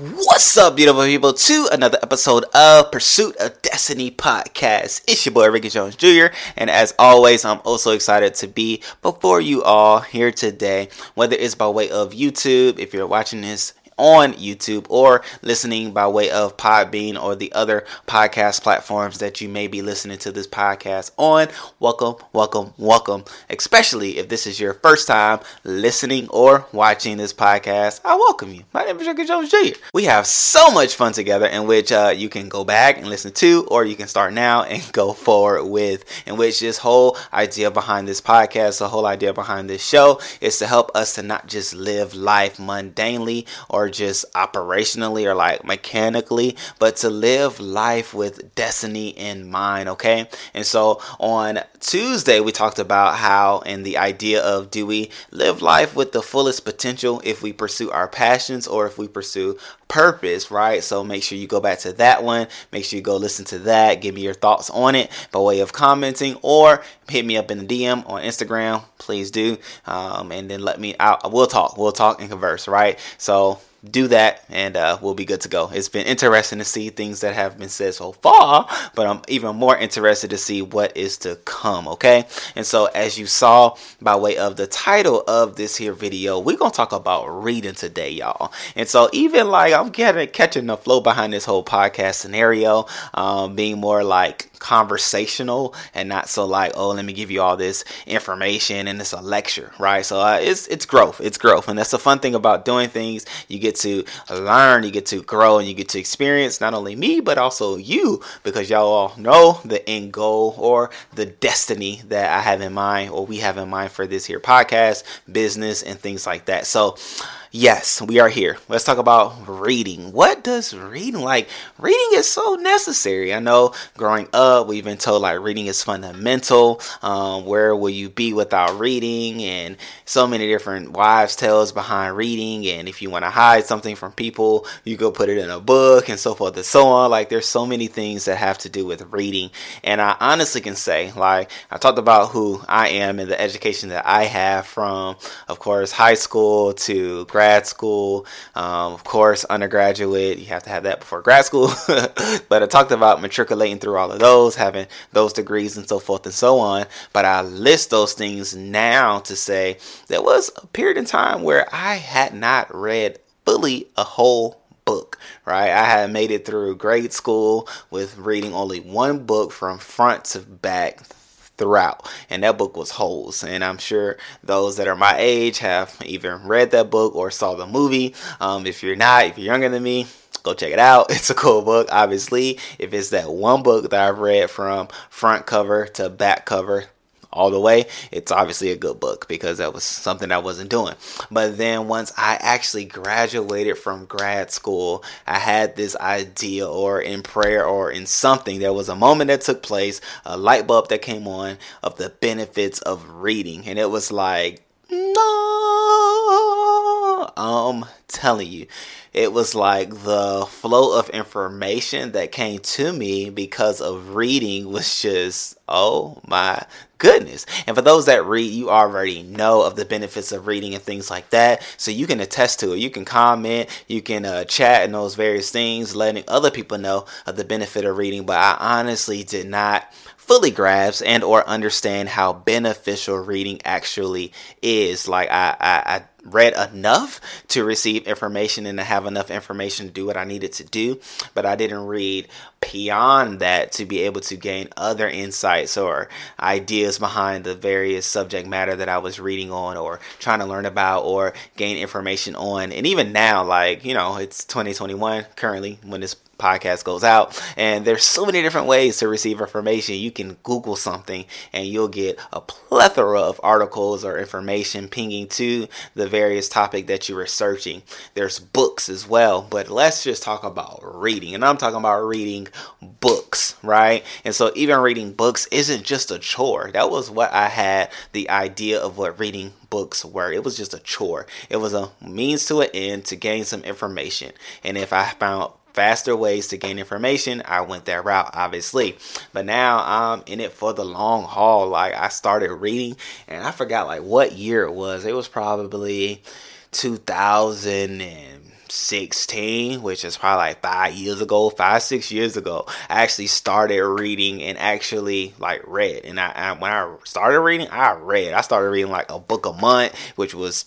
What's up, beautiful people, to another episode of Pursuit of Destiny podcast. It's your boy Ricky Jones Jr., and as always, I'm also excited to be before you all here today, whether it's by way of YouTube, if you're watching this on YouTube or listening by way of Podbean or the other podcast platforms that you may be listening to this podcast on. Welcome, welcome, welcome. Especially if this is your first time listening or watching this podcast, I welcome you. My name is Ricky Jones Jr. We have so much fun together in which uh, you can go back and listen to, or you can start now and go forward with, in which this whole idea behind this podcast, the whole idea behind this show is to help us to not just live life mundanely or just operationally or like mechanically, but to live life with destiny in mind, okay? And so on Tuesday, we talked about how and the idea of do we live life with the fullest potential if we pursue our passions or if we pursue purpose, right? So make sure you go back to that one. Make sure you go listen to that. Give me your thoughts on it by way of commenting or hit me up in the DM on Instagram. Please do. Um, and then let me out. We'll talk. We'll talk and converse, right? So do that and uh, we'll be good to go. It's been interesting to see things that have been said so far, but I'm even more interested to see what is to come, okay? And so as you saw by way of the title of this here video, we're to talk about reading today, y'all. And so even like I'm getting catching the flow behind this whole podcast scenario, um, being more like conversational and not so like oh let me give you all this information and it's a lecture right so uh, it's it's growth it's growth and that's the fun thing about doing things you get to learn you get to grow and you get to experience not only me but also you because y'all all know the end goal or the destiny that I have in mind or we have in mind for this here podcast business and things like that. So Yes, we are here. Let's talk about reading. What does reading like? Reading is so necessary. I know growing up, we've been told like reading is fundamental. Um, where will you be without reading? And so many different wives' tales behind reading. And if you want to hide something from people, you go put it in a book and so forth and so on. Like there's so many things that have to do with reading. And I honestly can say, like, I talked about who I am and the education that I have from, of course, high school to grad grad school. Um, of course, undergraduate, you have to have that before grad school. but I talked about matriculating through all of those, having those degrees and so forth and so on. But I list those things now to say there was a period in time where I had not read fully a whole book, right? I had made it through grade school with reading only one book from front to back throughout. And that book was Holes. And I'm sure those that are my age have either read that book or saw the movie. Um, if you're not, if you're younger than me, go check it out. It's a cool book, obviously. If it's that one book that I've read from front cover to back cover, all the way, it's obviously a good book because that was something I wasn't doing. But then once I actually graduated from grad school, I had this idea or in prayer or in something, there was a moment that took place, a light bulb that came on of the benefits of reading. And it was like, no, I'm telling you it was like the flow of information that came to me because of reading was just oh my goodness. And for those that read, you already know of the benefits of reading and things like that. So you can attest to it. You can comment, you can uh, chat and those various things, letting other people know of the benefit of reading. But I honestly did not fully grasp and or understand how beneficial reading actually is. Like I, I, I read enough to receive information and to have enough information to do what I needed to do, but I didn't read beyond that to be able to gain other insights or ideas behind the various subject matter that I was reading on or trying to learn about or gain information on. And even now, like, you know, it's 2021 currently when this podcast goes out. And there's so many different ways to receive information. You can Google something and you'll get a plethora of articles or information pinging to the various topic that you're researching. There's books as well, but let's just talk about reading. And I'm talking about reading books, right? And so even reading books isn't just a chore. That was what I had the idea of what reading books were. It was just a chore. It was a means to an end to gain some information. And if I found faster ways to gain information, I went that route, obviously. But now I'm in it for the long haul. Like I started reading, and I forgot like what year it was. It was probably 2000 and 16, which is probably like five years ago, five, six years ago, I actually started reading and actually like read. And I, I when I started reading, I read. I started reading like a book a month, which was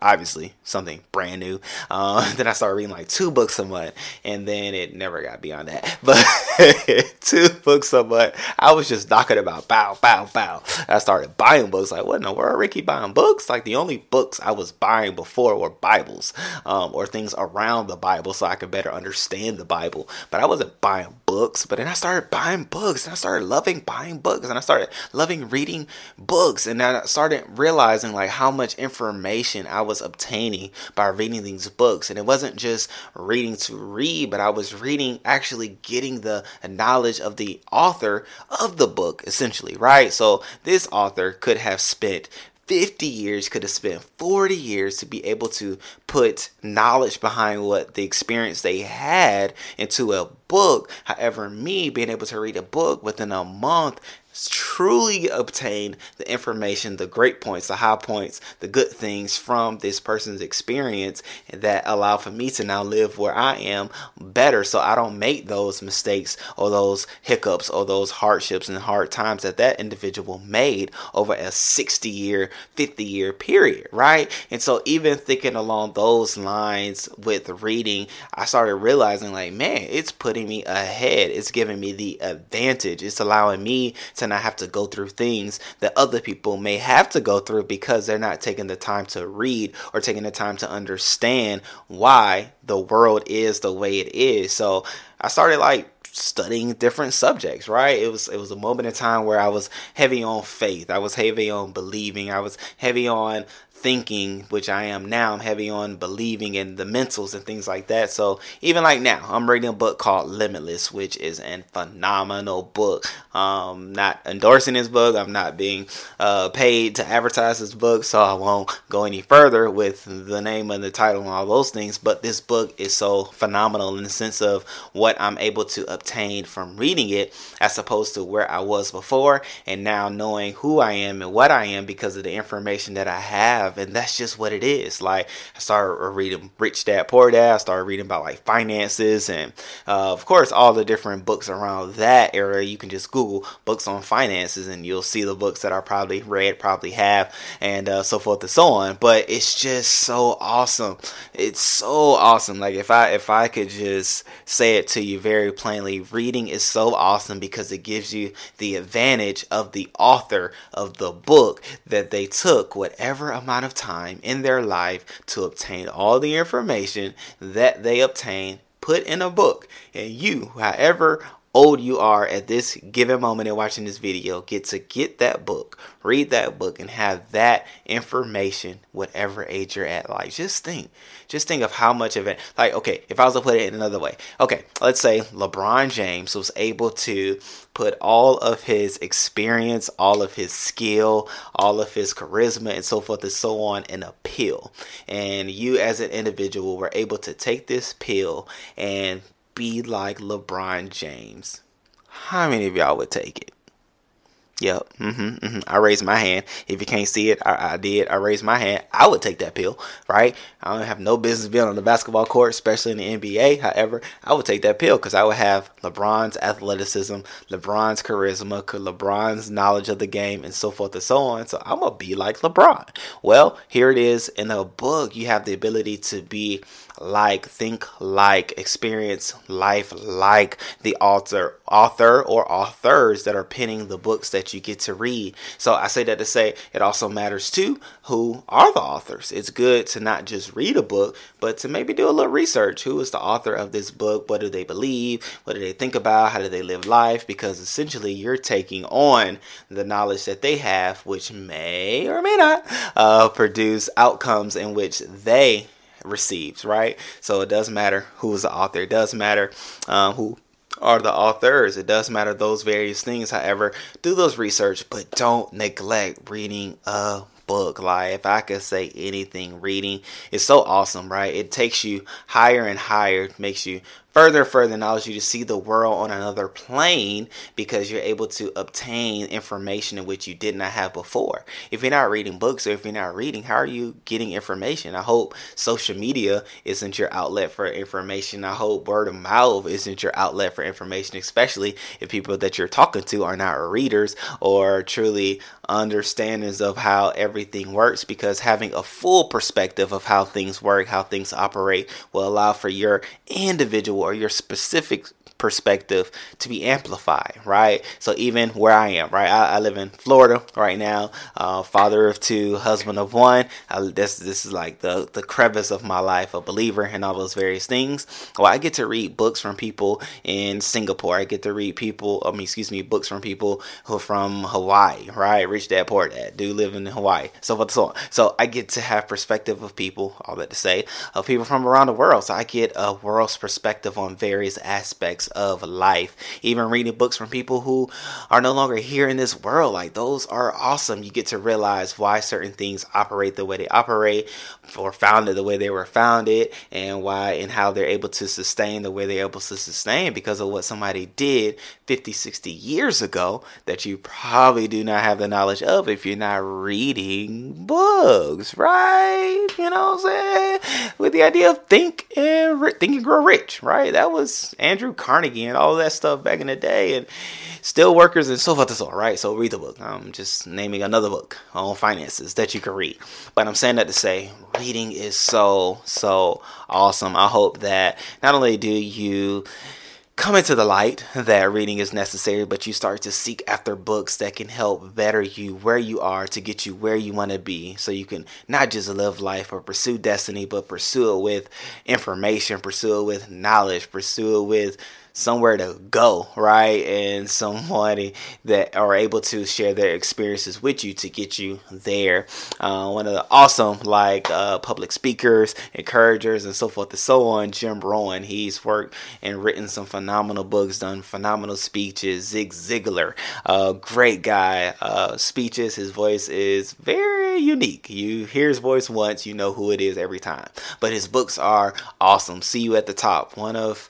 obviously something brand new. Uh, then I started reading like two books a month, and then it never got beyond that. But two books a month, I was just knocking about bow, bow, bow. I started buying books. Like, what in the world, Ricky buying books? Like the only books I was buying before were Bibles um, or things around the Bible, so I could better understand the Bible. But I wasn't buying books. But then I started buying books, and I started loving buying books, and I started loving reading books, and I started realizing like how much information I was obtaining by reading these books. And it wasn't just reading to read, but I was reading, actually getting the knowledge of the author of the book, essentially, right? So this author could have spent 50 years, could have spent 40 years to be able to put knowledge behind what the experience they had into a book. However, me being able to read a book within a month truly obtain the information, the great points, the high points, the good things from this person's experience that allow for me to now live where I am better so I don't make those mistakes or those hiccups or those hardships and hard times that that individual made over a 60 year, 50 year period, right? And so even thinking along those lines with reading, I started realizing like, man, it's putting me ahead. It's giving me the advantage. It's allowing me to not have to go through things that other people may have to go through because they're not taking the time to read or taking the time to understand why the world is the way it is. So I started like studying different subjects right it was it was a moment in time where i was heavy on faith i was heavy on believing i was heavy on thinking, which I am now. I'm heavy on believing in the mentals and things like that. So even like now, I'm reading a book called Limitless, which is a phenomenal book. Um, not endorsing this book. I'm not being uh, paid to advertise this book, so I won't go any further with the name and the title and all those things. But this book is so phenomenal in the sense of what I'm able to obtain from reading it, as opposed to where I was before, and now knowing who I am and what I am because of the information that I have and that's just what it is. Like I started reading Rich Dad Poor Dad. I started reading about like finances, and uh, of course all the different books around that area. You can just Google books on finances, and you'll see the books that I probably read, probably have, and uh, so forth and so on. But it's just so awesome. It's so awesome. Like if I if I could just say it to you very plainly, reading is so awesome because it gives you the advantage of the author of the book that they took whatever amount amount of time in their life to obtain all the information that they obtain put in a book. And you however old you are at this given moment in watching this video get to get that book read that book and have that information whatever age you're at like just think just think of how much of it like okay if i was to put it in another way okay let's say lebron james was able to put all of his experience all of his skill all of his charisma and so forth and so on in a pill. And you as an individual were able to take this pill and be like LeBron James, how many of y'all would take it? Yep. Mm-hmm, mm-hmm. I raised my hand. If you can't see it, I, I, did. I raised my hand. I would take that pill, right? I don't have no business being on the basketball court, especially in the NBA. However, I would take that pill because I would have LeBron's athleticism, LeBron's charisma, LeBron's knowledge of the game, and so forth and so on. So I'm gonna be like LeBron. Well, here it is in a book. You have the ability to be like, think like, experience life like the author, author or authors that are penning the books that you get to read. So I say that to say it also matters too who are the authors. It's good to not just read a book, but to maybe do a little research. Who is the author of this book? What do they believe? What do they think about? How do they live life? Because essentially you're taking on the knowledge that they have, which may or may not uh, produce outcomes in which they receives, right? So it does matter who is the author. It does matter um, who are the authors. It does matter those various things. However, do those research, but don't neglect reading a book. Like if I could say anything, reading is so awesome, right? It takes you higher and higher, makes you further further allows you to see the world on another plane because you're able to obtain information in which you did not have before. If you're not reading books or if you're not reading, how are you getting information? I hope social media isn't your outlet for information. I hope word of mouth isn't your outlet for information, especially if people that you're talking to are not readers or truly understandings of how everything works because having a full perspective of how things work, how things operate will allow for your individual or your specific perspective to be amplified, right? So even where I am, right? I, I live in Florida right now, uh, father of two, husband of one. I, this this is like the the crevice of my life, a believer in all those various things. Well, I get to read books from people in Singapore. I get to read people, I mean, excuse me, books from people who are from Hawaii, right? Rich dad, poor dad, do live in Hawaii, so forth, so on. So I get to have perspective of people, all that to say, of people from around the world. So I get a world's perspective on various aspects of life. Even reading books from people who are no longer here in this world, like those are awesome. You get to realize why certain things operate the way they operate, or founded the way they were founded, and why and how they're able to sustain the way they're able to sustain because of what somebody did 50, 60 years ago that you probably do not have the knowledge of if you're not reading books, right? You know what I'm saying? With the idea of think and think and grow rich, right? That was Andrew Carnegie and all that stuff back in the day, and still workers and so forth and so on, right? So read the book. I'm just naming another book on finances that you can read. But I'm saying that to say reading is so, so awesome. I hope that not only do you come into the light that reading is necessary, but you start to seek after books that can help better you where you are to get you where you want to be so you can not just live life or pursue destiny, but pursue it with information, pursue it with knowledge, pursue it with somewhere to go, right? And somebody that are able to share their experiences with you to get you there. Uh, one of the awesome, like, uh, public speakers, encouragers, and so forth and so on, Jim Rohn. He's worked and written some phenomenal books, done phenomenal speeches. Zig Ziglar, uh, great guy. Uh, speeches, his voice is very unique. You hear his voice once, you know who it is every time. But his books are awesome. See you at the top. One of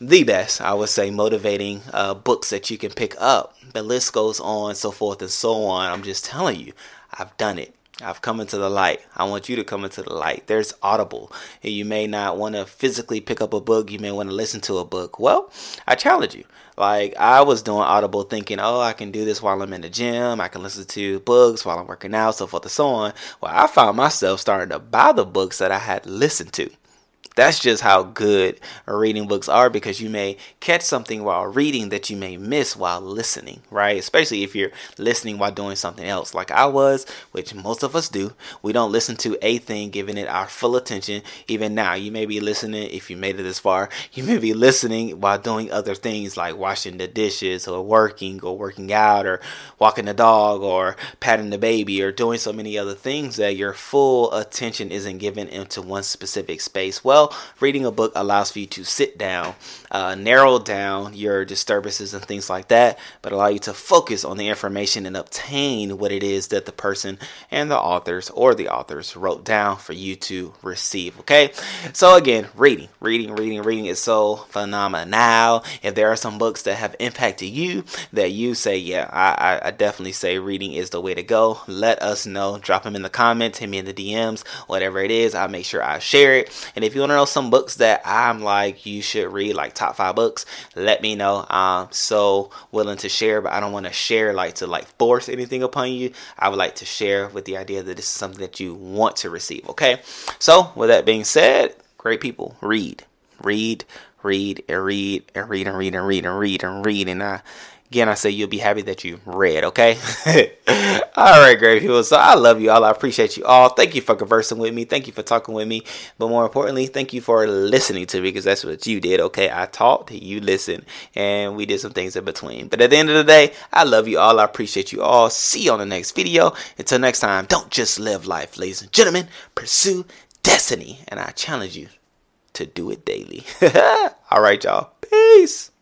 the best, I would say, motivating uh, books that you can pick up. The list goes on, so forth and so on. I'm just telling you, I've done it. I've come into the light. I want you to come into the light. There's Audible. You may not want to physically pick up a book. You may want to listen to a book. Well, I challenge you. Like I was doing Audible thinking, oh, I can do this while I'm in the gym. I can listen to books while I'm working out, so forth and so on. Well, I found myself starting to buy the books that I had listened to that's just how good reading books are because you may catch something while reading that you may miss while listening, right? Especially if you're listening while doing something else, like I was, which most of us do. We don't listen to a thing, giving it our full attention. Even now, you may be listening, if you made it this far, you may be listening while doing other things like washing the dishes or working or working out or walking the dog or patting the baby or doing so many other things that your full attention isn't given into one specific space. Well, reading a book allows for you to sit down, uh, narrow down your disturbances and things like that, but allow you to focus on the information and obtain what it is that the person and the authors or the authors wrote down for you to receive. Okay, so again, reading, reading, reading, reading is so phenomenal. If there are some books that have impacted you that you say, yeah, I, I definitely say reading is the way to go, let us know. Drop them in the comments, hit me in the DMs, whatever it is. I'll make sure I share it. And if you want know some books that I'm like you should read, like top five books, let me know. I'm so willing to share, but I don't want to share like to like force anything upon you. I would like to share with the idea that this is something that you want to receive. Okay. So with that being said, great people, read, read, read, and read, and read, and read, and read, and read, and read, and I Again, I say you'll be happy that you read, okay? all right, great people. So I love you all. I appreciate you all. Thank you for conversing with me. Thank you for talking with me. But more importantly, thank you for listening to me because that's what you did, okay? I talked, you listened, and we did some things in between. But at the end of the day, I love you all. I appreciate you all. See you on the next video. Until next time, don't just live life, ladies and gentlemen. Pursue destiny. And I challenge you to do it daily. all right, y'all. Peace.